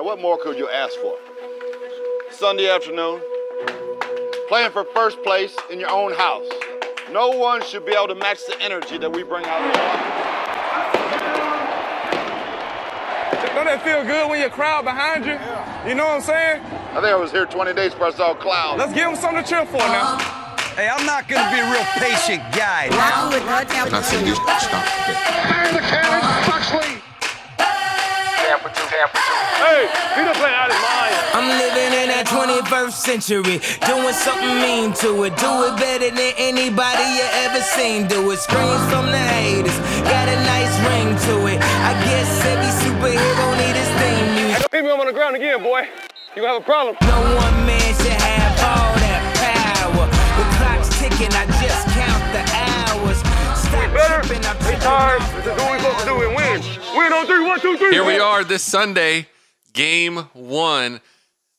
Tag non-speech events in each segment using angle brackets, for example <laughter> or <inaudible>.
Now, what more could you ask for? Sunday afternoon, playing for first place in your own house. No one should be able to match the energy that we bring out of the Don't that feel good when your crowd behind you? You know what I'm saying? I think I was here 20 days before I saw clouds. Let's give them something to cheer for now. Hey, I'm not gonna be a real patient guy. Now with And I said, this stop. Fire the cannon, Buxley! Hey, he done playing out his mind. I'm living in that 21st century, doing something mean to it. Do it better than anybody you ever seen. Do it. Screams from the haters, got a nice ring to it. I guess every superhero need his theme music. Hit me up on the ground again, boy. You have a problem. No one man should have all that power. The clock's ticking, I just count the hours. Stop Better. tripping, I'm It's tripping. time. This is what we supposed to do and win. Win on three. One, two, three. Here we are this Sunday, game one.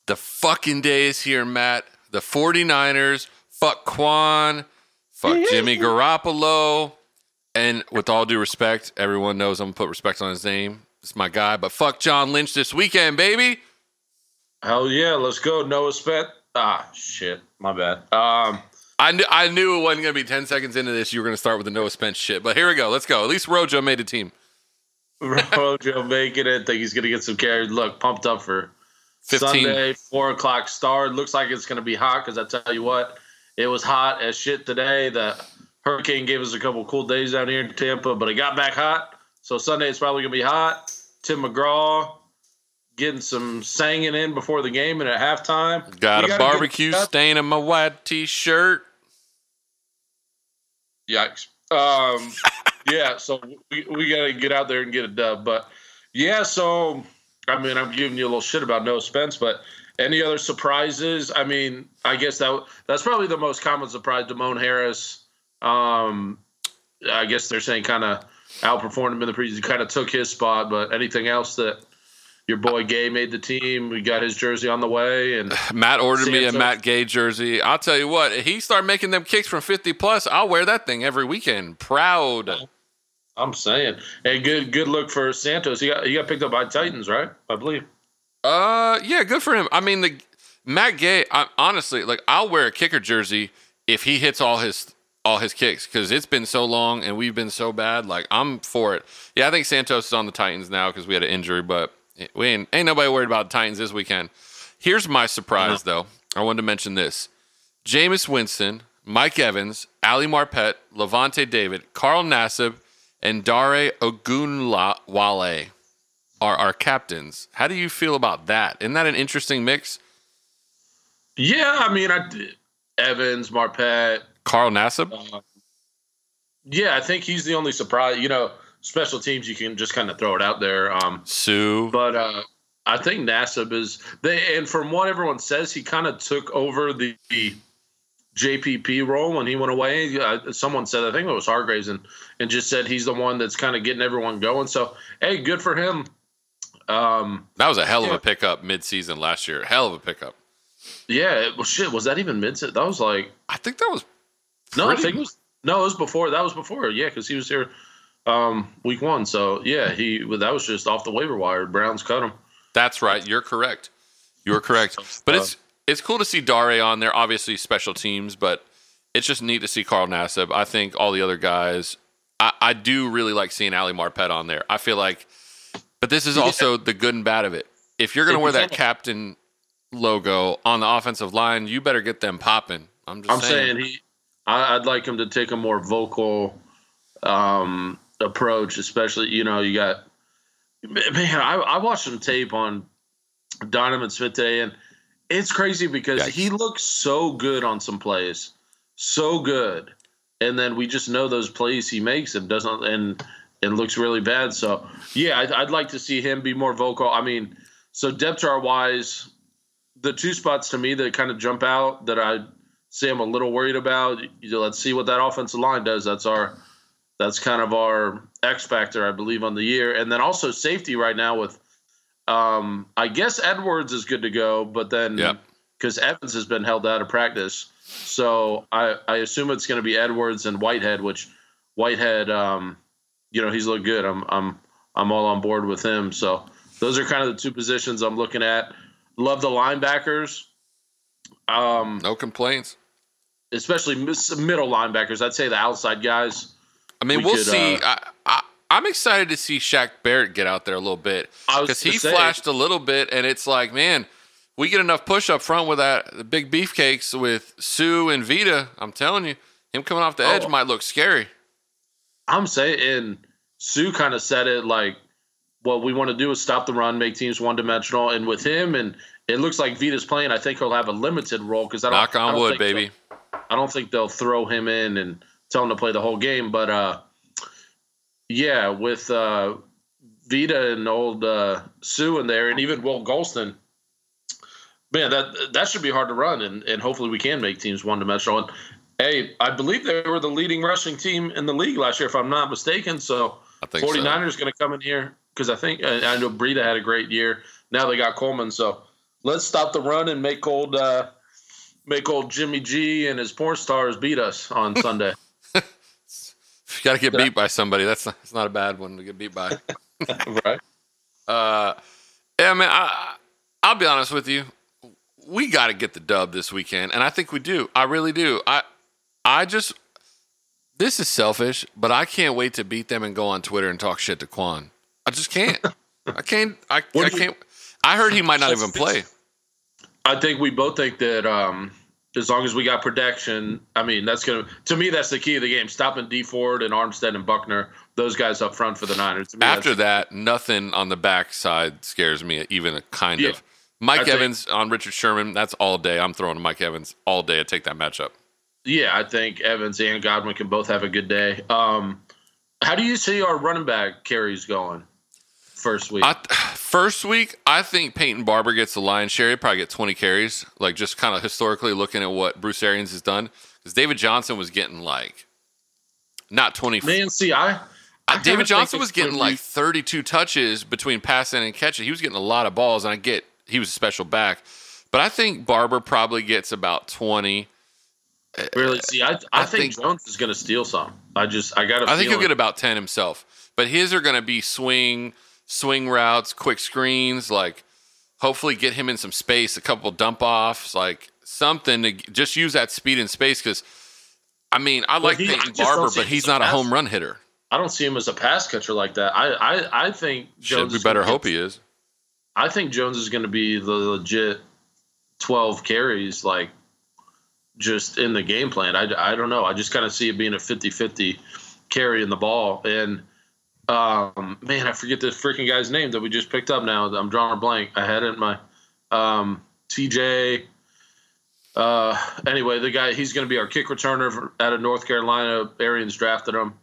The fucking day is here, Matt. The 49ers, fuck Quan, fuck Jimmy Garoppolo. And with all due respect, everyone knows I'm gonna put respect on his name. It's my guy, but fuck John Lynch this weekend, baby. Hell yeah, let's go. Noah Spence. Ah, shit. My bad. Um, I knew I knew it wasn't gonna be 10 seconds into this. You were gonna start with the Noah Spence shit. But here we go. Let's go. At least Rojo made a team. Rojo making it. Think he's gonna get some carries. Look, pumped up for 15. Sunday, four o'clock start. Looks like it's gonna be hot because I tell you what, it was hot as shit today. The hurricane gave us a couple cool days down here in Tampa, but it got back hot. So Sunday it's probably gonna be hot. Tim McGraw getting some singing in before the game and at halftime. Got a barbecue stain on my white t-shirt. Yikes. Um, <laughs> yeah, so we, we got to get out there and get a dub. But yeah, so I mean, I'm giving you a little shit about Noah Spence, but any other surprises? I mean, I guess that that's probably the most common surprise. Demone Harris. Um, I guess they're saying kind of outperformed him in the preseason, kind of took his spot. But anything else that your boy Gay made the team? We got his jersey on the way, and Matt ordered me a. Matt Gay jersey. I'll tell you what, he started making them kicks from 50 plus. I'll wear that thing every weekend. Proud. I'm saying, hey, good good look for Santos. He got he got picked up by Titans, right? I believe. Uh, yeah, good for him. I mean, the Matt Gay. I, honestly, like, I'll wear a kicker jersey if he hits all his all his kicks because it's been so long and we've been so bad. Like, I'm for it. Yeah, I think Santos is on the Titans now because we had an injury, but we ain't, ain't nobody worried about the Titans this weekend. Here's my surprise, though. I wanted to mention this: Jameis Winston, Mike Evans, Ali Marpet, Lavonte David, Carl Nassib, and Dare Ogunbowale are our captains. How do you feel about that? Isn't that an interesting mix? Yeah, I mean, I did. Evans, Marpet. Carl Nassib? Uh, yeah, I think he's the only surprise. You know, special teams you can just kind of throw it out there. Um, Suh. but uh, I think Nassib is they, and from what everyone says, he kind of took over the, the JPP role when he went away. Uh, someone said, I think it was Hargreaves, and and just said he's the one that's kind of getting everyone going. So, hey, good for him. Um, That was a hell of Yeah. a pickup mid-season last year. Hell of a pickup. yeah, well, shit, was that even mid? That was like I think that was No, I think it was no, it was before. That was before. Yeah, because he was here um, week one. So yeah, he that was just off the waiver wire. Browns cut him. That's right. You're correct. You're correct. But it's it's cool to see Dare on there. Obviously, special teams, but it's just neat to see Carl Nassib. I think all the other guys. I, I do really like seeing Ali Marpet on there. I feel like, but this is also the good and bad of it. If you're going to wear that captain logo on the offensive line, you better get them popping. I'm just I'm saying. saying he. I, I'd like him to take a more vocal um, approach, especially you know you got man. I, I watched some tape on Donovan Smith today, and it's crazy because Yikes. he looks so good on some plays, so good, and then we just know those plays he makes and doesn't and and looks really bad. So yeah, I'd, I'd like to see him be more vocal. I mean, so depth chart wise, the two spots to me that kind of jump out that I say I'm a little worried about. You know, let's see what that offensive line does. That's our that's kind of our X factor, I believe, on the year. And then also safety right now with um I guess Edwards is good to go, but then Yep. because Evans has been held out of practice. So I, I assume it's gonna be Edwards and Whitehead, which Whitehead um, you know, he's looked good. I'm I'm I'm all on board with him. So Those are kind of the two positions I'm looking at. Love the linebackers. Um, No complaints. especially middle linebackers. I'd say the outside guys. I mean, We will see. uh, I, I, I'm excited to see Shaq Barrett get out there a little bit because he say- flashed a little bit, and it's like, man, we get enough push up front with that the big beefcakes with Suh and Vita. I'm telling you, him coming off the edge Oh. might look scary. I'm saying, and Suh kind of said it like, what we want to do is stop the run, make teams one dimensional. And with him, and it looks like Vita's playing, I think he'll have a limited role because I don't. Knock I on don't wood, baby. I don't think they'll throw him in and tell him to play the whole game. But uh, yeah, with uh, Vita and old uh, Suh in there, and even Will Gholston, man, that that should be hard to run, and, and hopefully we can make teams one dimensional. And hey, I believe they were the leading rushing team in the league last year, if I'm not mistaken. So I think so. 49ers going to come in here because I think I I know Breida had a great year. Now they got Coleman, so let's stop the run and make old uh, make old Jimmy G and his porn stars beat us on Sunday. <laughs> If you got to get beat by somebody, that's not, that's not a bad one to get beat by. <laughs> right? Uh, yeah, man. I, I'll be honest with you. We got to get the dub this weekend, and I think we do. I really do. I, I just. This is selfish, but I can't wait to beat them and go on Twitter and talk shit to Quan. I just can't. <laughs> I can't. I, I can't. I heard he might not even <laughs> play. I think we both think that um, as long as we got protection, I mean, that's going to, to me, that's the key of the game. Stopping Dee Ford and Armstead and Buckner, those guys up front for the Niners. Me, After that, nothing on the backside scares me, even a kind Yeah. of. Mike I think- Evans on Richard Sherman. That's all day. I'm throwing Mike Evans all day to take that matchup. yeah, I think Evans and Godwin can both have a good day. Um, how do you see our running back carries going first week? I, <sighs> first week, I think Peyton Barber gets the lion's share. He'll probably get 20 carries. Like just kind of historically looking at what Bruce Arians has done, because David Johnson was getting like not 20. Man, see, I, I David Johnson was getting like 32 touches between passing and catching. He was getting a lot of balls, and I get he was a special back, but I think Barber probably gets about 20. Uh, really see. I, I, I think, think- Jones is going to steal some. I just, I got. I think he'll get about 10 himself, but his are going to be swing, swing routes, quick screens, like hopefully get him in some space, a couple dump offs, like something to just use that speed and space. Because I mean, I like he- Peyton don't Barber, but he's not a pass- home run hitter. I don't see him as a pass catcher like that. I, I, I think Should Jones we is better hope get- he is. I think Jones is going to be the legit twelve carries, like just in the game plan. I, I don't know. I just kind of see it being a 50-50 carry in the ball. And um, man, I forget this freaking guy's name that we just picked up. Now I'm drawing a blank. I had it in my um, TJ. Uh, anyway, the guy he's going to be our kick returner out of North Carolina. Arians drafted him.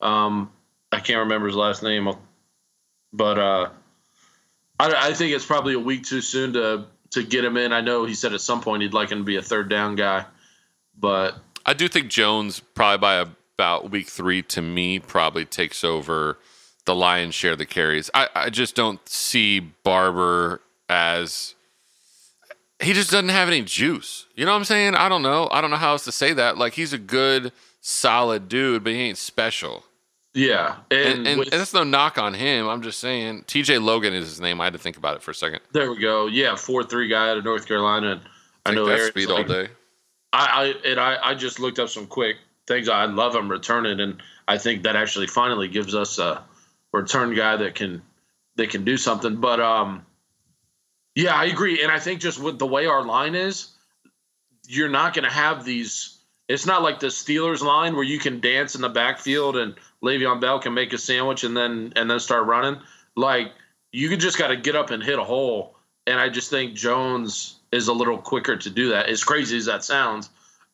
Um, I can't remember his last name, but uh, I, I think it's probably a week too soon to to get him in. I know he said at some point he'd like him to be a third down guy, but I do think Jones probably by about week three to me probably takes over the lion's share of the carries. I, I just don't see Barber as he just doesn't have any juice. You know what I'm saying? I don't know. I don't know how else to say that. Like he's a good, solid dude, but he ain't special. yeah, and, And, and, with- and that's no knock on him. I'm just saying TJ Logan is his name. I had to think about it for a second. there we go. Yeah, four three guy out of North Carolina. And I Take know that speed like- all day. I, I and I, I just looked up some quick things. I love him returning, and I think that actually finally gives us a return guy that can that can do something. But um, yeah, I agree, and I think just with the way our line is, you're not going to have these. It's not like the Steelers line where you can dance in the backfield and Le'Veon Bell can make a sandwich and then and then start running. Like you just got to get up and hit a hole. And I just think Jones is a little quicker to do that. As crazy as that sounds,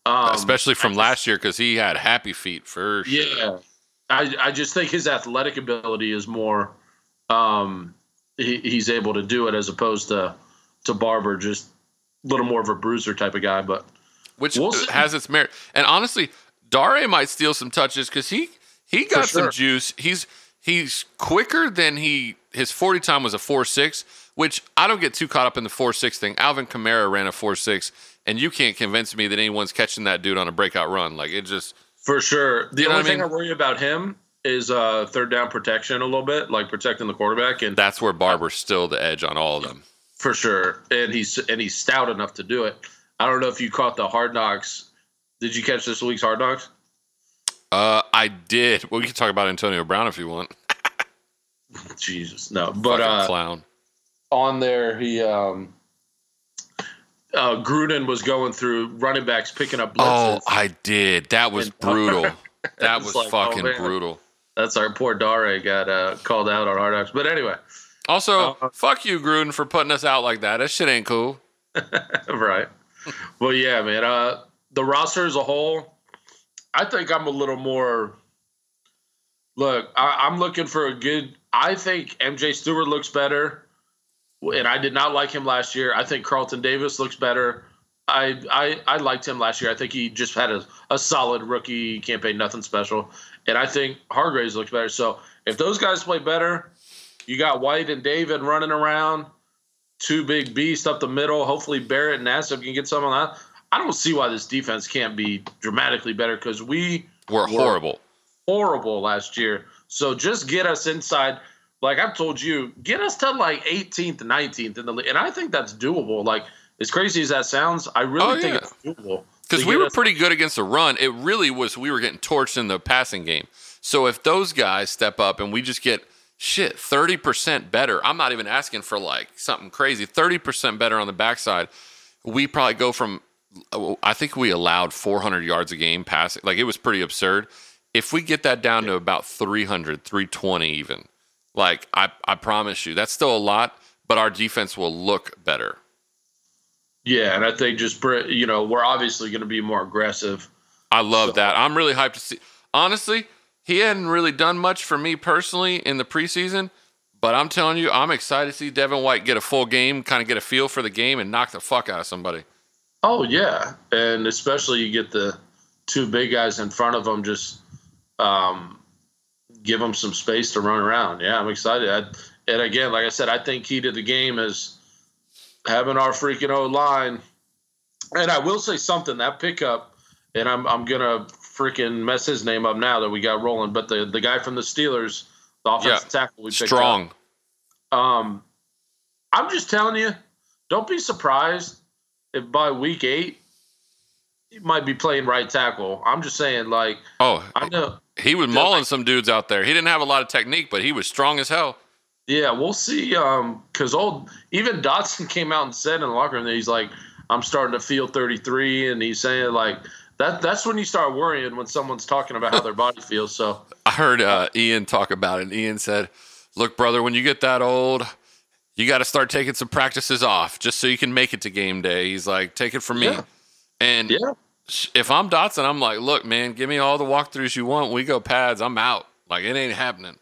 um, Especially from last year because he had happy feet for sure. yeah. I I just think his athletic ability is more. Um, he, he's able to do it as opposed to to Barber, just a little more of a bruiser type of guy. But which We'll has its merit. And honestly, Dare might steal some touches because he he got For some juice. He's he's quicker than he his forty time was a four six, which I don't get too caught up in the four six thing. Alvin Kamara ran a four six, and you can't convince me that anyone's catching that dude on a breakout run. Like it just for sure, the You know only I thing I worry about him is uh, third down protection a little bit, like protecting the quarterback, and That's where Barber's still the edge on all of them. for sure. And he's and he's stout enough to do it. I don't know if you caught the Hard Knocks. Did you catch this week's Hard Knocks? Uh, I did. Well, we can talk about Antonio Brown if you want. <laughs> Jesus, no. But uh, clown. on there, he um, uh, Gruden was going through running backs picking up blitzes. Oh, I did. That was And- <laughs> brutal. That was like, oh, fucking man. brutal. That's our poor Dare got uh, called out on Hard Knocks. But anyway, Also, Uh, fuck you, Gruden, for putting us out like that. That shit ain't cool. <laughs> right. Well, yeah, man. Uh, the roster as a whole, I think I'm a little more. Look, I, I'm looking for a good. I think MJ Stewart looks better, and I did not like him last year. I think Carlton Davis looks better. I I, I liked him last year. I think he just had a, a solid rookie campaign, nothing special. And I think Hargreaves looks better. So if those guys play better, you got White and David running around two big beasts up the middle. Hopefully Barrett and Nassib can get some on that. I don't see why this defense can't be dramatically better because we We're horrible. horrible last year. So just get us inside. Like I've told you, get us to like 18th, 19th in the league, and I think that's doable. Like as crazy as that sounds, I really Oh, think yeah. it's doable. Because we were us- pretty good against the run. It really was, we were getting torched in the passing game. So if those guys step up and we just get shit 30% better, I'm not even asking for like something crazy, 30% better on the backside, we probably go from, I think we allowed 400 yards a game passing. Like it was pretty absurd. If we get that down to about 300, 320 even, like I, I promise you, that's still a lot, but our defense will look better. Yeah, and I think just you know we're obviously going to be more aggressive. I love So- that. I'm really hyped to see. Honestly, he hadn't really done much for me personally in the preseason, but I'm telling you, I'm excited to see Devin White get a full game, kind of get a feel for the game, and knock the fuck out of somebody. Oh yeah, and especially you get the two big guys in front of him just um, give them some space to run around. Yeah, I'm excited. I, and again, like I said, I think key to the game is having our freaking O line. And I will say something that pickup, and I'm I'm gonna freaking mess his name up now that we got rolling. But the the guy from the Steelers, the offensive Yeah. tackle we picked up, Strong. um, I'm just telling you, don't be surprised if by week eight might be playing right tackle. I'm just saying, like Oh, I know, he was mauling some dudes out there. He didn't have a lot of technique, but he was strong as hell. yeah, we'll see. Um, because old even Dotson <laughs> came out and said in the locker room that he's like, I'm starting to feel 33, and he's saying like that. That's when you start worrying when someone's talking about how their body feels. So I heard uh, Ian talk about it. And Ian said, "Look, brother, when you get that old, you got to start taking some practices off just so you can make it to game day." He's like, "Take it from me." Yeah. And yeah, if I'm Dotson, I'm like, "Look, man, give me all the walkthroughs you want. We go pads. I'm out. Like it ain't happening."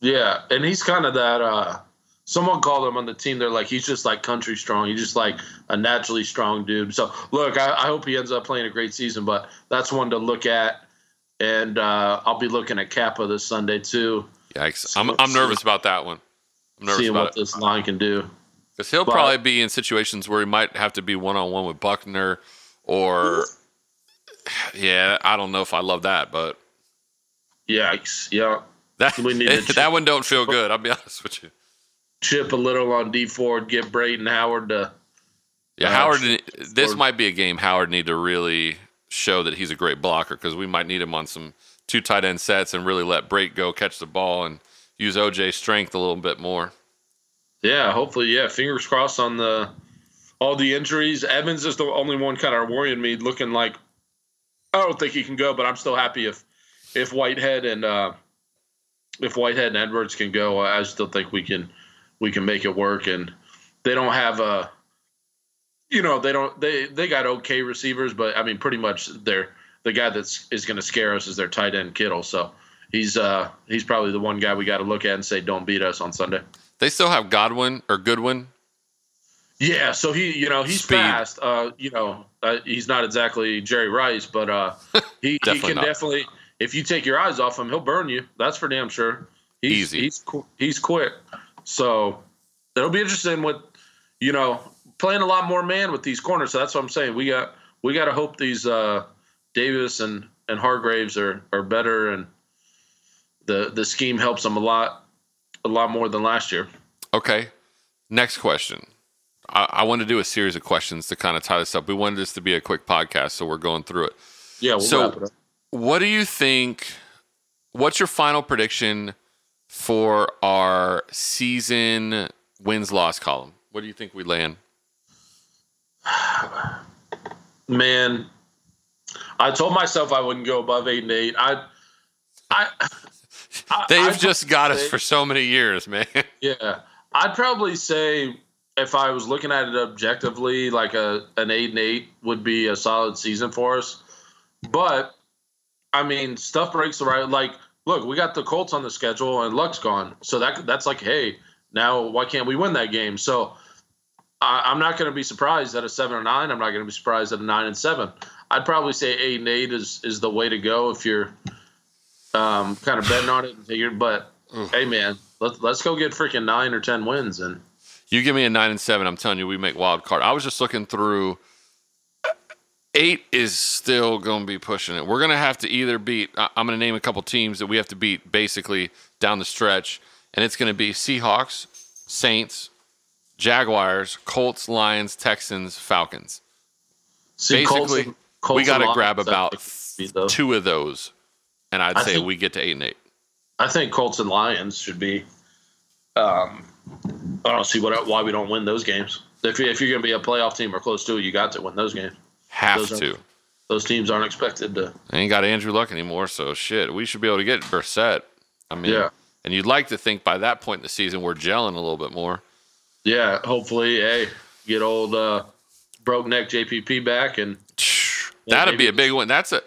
Yeah, and he's kind of that. uh Someone called him on the team. They're like, he's just like country strong. He's just like a naturally strong dude. So look, I, I hope he ends up playing a great season. But that's one to look at, and uh I'll be looking at Cappa this Sunday too, Yikes! I'm I'm nervous about that one. I'm nervous seeing about what it this line can do. because he'll but- probably be in situations where he might have to be one on one with Buckner, or yeah, I don't know if I love that, but Yikes! Yeah, that We need to <laughs> that one don't feel good. I'll be <laughs> honest with you. chip a little on Dee Ford, get Brayton Howard to. Yeah, Uh, Howard. sure. This Or- might be a game Howard need to really show that he's a great blocker because we might need him on some two tight end sets and really let Brate go catch the ball and use OJ's strength a little bit more. Yeah, hopefully, yeah. Fingers crossed on the all the injuries. Evans is the only one kind of worrying me, looking like I don't think he can go, but I'm still happy if if Whitehead and uh, if Whitehead and Edwards can go. I still think we can we can make it work, and they don't have a you know they don't they they got okay receivers, but I mean pretty much they're the guy that's is going to scare us is their tight end Kittle. So he's uh he's probably the one guy we got to look at and say don't beat us on Sunday. They still have Godwin or Goodwin. Yeah, so he, you know, he's Speed. fast. Uh, you know, uh, he's not exactly Jerry Rice, but uh, he, <laughs> he can not. definitely. If you take your eyes off him, he'll burn you. That's for damn sure. He's, Easy. He's he's quick. So it'll be interesting with, you know, playing a lot more man with these corners. So that's what I'm saying. We got we got to hope these uh, Davis and and Hargreaves are are better and the the scheme helps them a lot, a lot more than last year. Okay. Next question. I, I want to do a series of questions to kind of tie this up. We wanted this to be a quick podcast, so we're going through it. Yeah, we'll So- wrap it up. What do you think? What's your final prediction for our season wins loss column? What do you think we land? <sighs> Man, I told myself I wouldn't go above eight and eight. I, I, <laughs> I They've I'd just got us for so many years, man. <laughs> Yeah, I'd probably say if I was looking at it objectively, like a an eight and eight would be a solid season for us. But I mean, stuff breaks the right. Like, look, we got the Colts on the schedule and Luck's gone, so that that's like, hey, now why can't we win that game? So I, I'm not going to be surprised at a seven or nine. I'm not going to be surprised at a nine and seven. I'd probably say eight and eight is is the way to go if you're um, kind of betting on it and figured. But hey, man, let's let's go get freaking nine or ten wins and. You give me a nine and seven, I'm telling you, we make wild card. I was just looking through. Eight is still going to be pushing it. We're going to have to either beat. I'm going to name a couple teams that we have to beat basically down the stretch, and it's going to be Seahawks, Saints, Jaguars, Colts, Lions, Texans, Falcons. See, Basically, and- Colts we got to grab about think, would be the- two of those, and I'd I say think- we get to eight and eight. I think Colts and Lions should be. Um, I don't see what why we don't win those games. If, you, if you're going to be a playoff team or close to it, you got to win those games. Have Those to. Those teams aren't expected to. I ain't got Andrew Luck anymore, so shit. We should be able to get Brissett. I mean, Yeah. and you'd like to think by that point in the season we're gelling a little bit more. Yeah, hopefully, hey, get old uh, broke neck JPP back and <sighs> That'd be a big one. That's a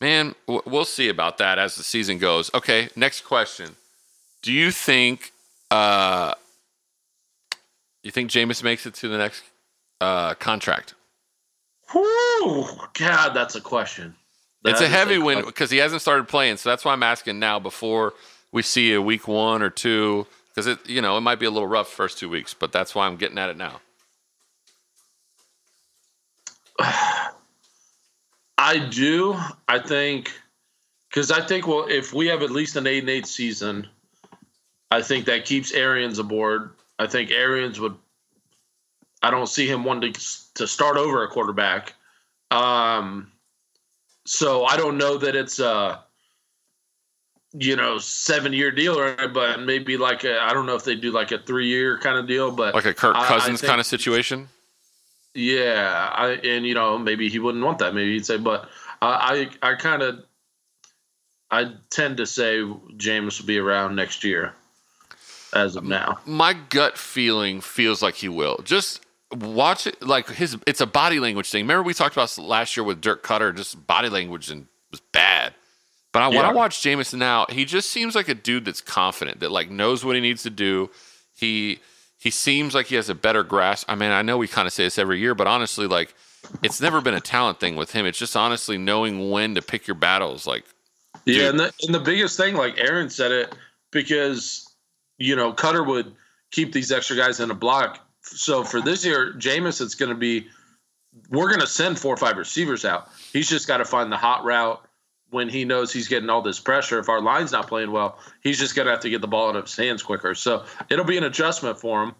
man. w- We'll see about that as the season goes. Okay, next question. Do you think? uh You think Jameis makes it to the next uh contract? Whew, God, that's a question. it's a heavy win because he hasn't started playing, so that's why I'm asking now before we see a week one or two because it you know it might be a little rough first two weeks, but that's why I'm getting at it now. <sighs> I do. I think because I think well, if we have at least an eight and eight season, I think that keeps Arians aboard. I think Arians would. I don't see him wanting to, to start over a quarterback. Um, so I don't know that it's a you know seven year deal or but maybe like a, I don't know if they do like a three year kind of deal, but Like a Kirk I- I Cousins think- kind of situation. yeah, I and you know maybe he wouldn't want that. Maybe he'd say, but I I, I kind of I tend to say James will be around next year, as of now. my gut feeling feels like he will. Just watch it like his it's a body language thing. Remember we talked about last year with Dirk Koetter, just body language and was bad. But I, when I watch Jameson now, he just seems like a dude that's confident, that like knows what he needs to do. He he seems like he has a better grasp. I mean, I know we kind of say this every year, but honestly, like it's never been a talent thing with him. It's just honestly knowing when to pick your battles. Like Yeah, and the, and the biggest thing, like Aaron said it, because you know Koetter would keep these extra guys in a block. So for this year, Jameis, it's going to be we're going to send four or five receivers out. He's just got to find the hot route when he knows he's getting all this pressure. If our line's not playing well, he's just going to have to get the ball out of his hands quicker. So it'll be an adjustment for him.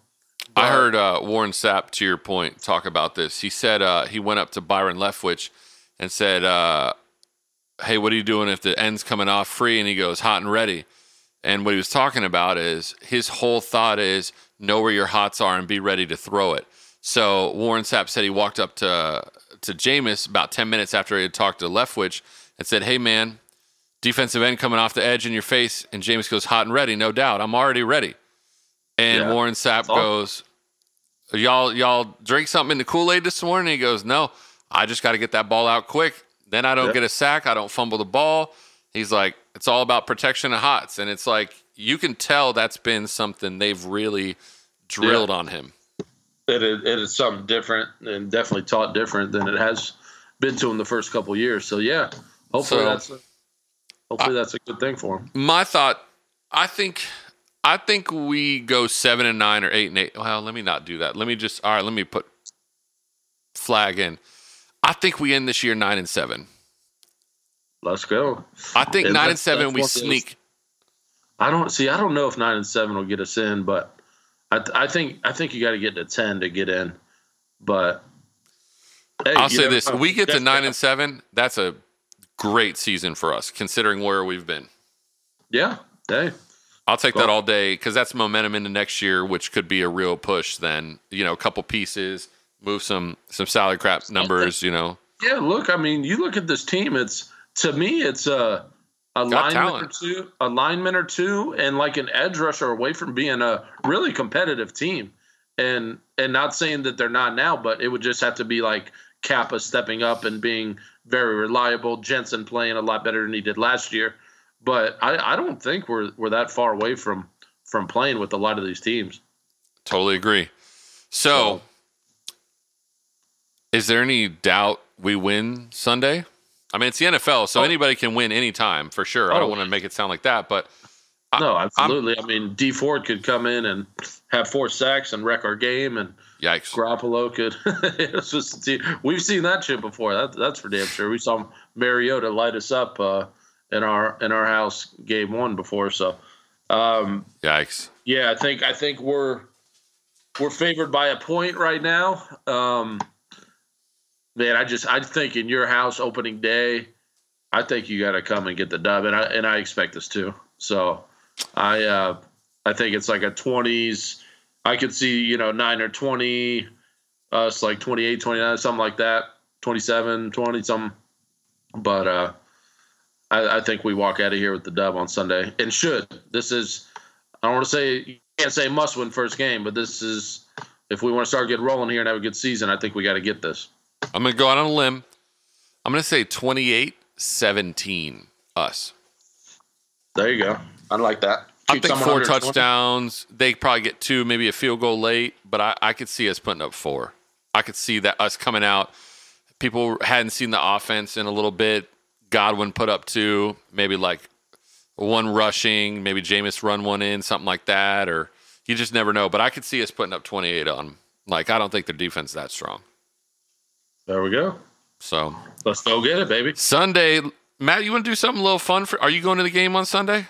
I heard uh, Warren Sapp, to your point, talk about this. He said uh, he went up to Byron Leftwich and said, uh, "Hey, what are you doing if the end's coming off free?" And he goes, "Hot and ready." And what he was talking about is his whole thought is know where your hots are and be ready to throw it. So Warren Sapp said he walked up to to Jameis about ten minutes after he had talked to Leftwich and said, "Hey, man." Defensive end coming off the edge in your face, and James goes hot and ready, no doubt. I'm already ready. And Yeah. Warren Sapp goes, y'all y'all drink something in the Kool-Aid this morning? And He goes, no, I just got to get that ball out quick. Then I don't Yep. get a sack. I don't fumble the ball. He's like, it's all about protection of hots. And it's like, you can tell that's been something they've really drilled on him. It is, it is something different and definitely taught different than it has been to him the first couple of years. So yeah, hopefully So- that's a, hopefully that's a good thing for him. My thought, I think, I think we go seven and nine or eight and eight. Well, let me not do that. Let me just, all right, let me put flag in. I think we end this year nine and seven. Let's go. I think And nine and seven we one of those- sneak. I don't see. I don't know if nine and seven will get us in, but I, I think I think you got to get to ten to get in. But hey, I'll say this: we get to nine and seven. That's a great season for us, considering where we've been. Yeah. Hey. I'll take that all day because that's momentum into next year, which could be a real push. Then you know, a couple pieces, move some some salary crap numbers. You know, Yeah. Look, I mean, you look at this team. It's to me, it's a a Got lineman or two, a lineman or two, and like an edge rusher away from being a really competitive team. And and not saying that they're not now, but it would just have to be like Cappa stepping up and being very reliable. Jensen playing a lot better than he did last year. But I, I don't think we're we're that far away from from playing with a lot of these teams. totally agree. So, is there any doubt we win Sunday? I mean, it's the NFL, so Oh. anybody can win anytime for sure. I Oh. don't want to make it sound like that, but I- No, absolutely. I mean, Dee Ford could come in and have four sacks and wreck our game, and yikes. Garoppolo could. <laughs> it's just we've seen that shit before. That, that's for damn sure. We saw Mariota light us up uh, in our in our house game one before. So, um, Yikes. yeah, I think I think we're we're favored by a point right now. Um, man, I just I think in your house opening day, I think you got to come and get the dub, and I and I expect this too. So, I uh, I think it's like a twenties. I could see you know nine or twenty, us like 28, 29, something like that, 27, 20 something. But uh, I, I think we walk out of here with the dub on Sunday, and should this is I don't want to say you can't say must win first game, but this is if we want to start getting rolling here and have a good season, I think we got to get this. I'm going to go out on a limb. I'm going to say 28 17 us. There you go. I like that. I Keep think four touchdowns. They probably get two, maybe a field goal late, but I, I could see us putting up four. I could see that us coming out. People hadn't seen the offense in a little bit. Godwin put up two, maybe like one rushing, maybe Jameis run one in, something like that, or you just never know. But I could see us putting up 28 on 'em. Like, I don't think their defense is that strong. There we go. So, Let's go get it, baby. Sunday, Matt, you want to do something a little fun for? Are you going to the game on Sunday?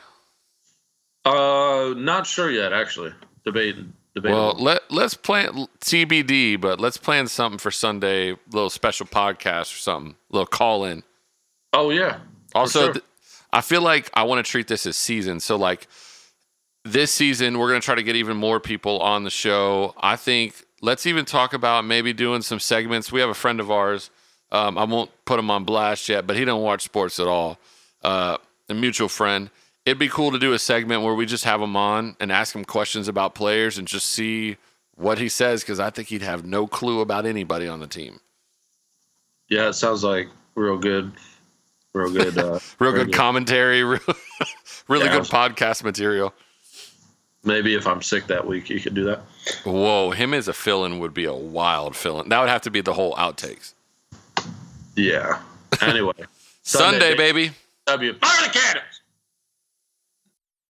Uh, not sure yet. Actually, debating. Debating. Well, let let's plan TBD, but let's plan something for Sunday, little special podcast or something, little call in. oh yeah. Also, sure. th- I feel like I want to treat this as season. So, like this season, we're going to try to get even more people on the show. I think let's even talk about maybe doing some segments. We have a friend of ours. Um, I won't put him on blast yet, but he don't watch sports at all. Uh, a mutual friend. It'd be cool to do a segment where we just have him on and ask him questions about players and just see what he says because I think he'd have no clue about anybody on the team. Yeah, it sounds like real good. Real good. Uh, <laughs> Real good commentary, real, <laughs> really Yeah. good podcast material. Maybe if I'm sick that week, you could do that. Whoa, him as a fill-in would be a wild fill-in. That would have to be the whole outtakes. Yeah. Anyway, <laughs> Sunday, Sunday, baby. W. Fire the cannons.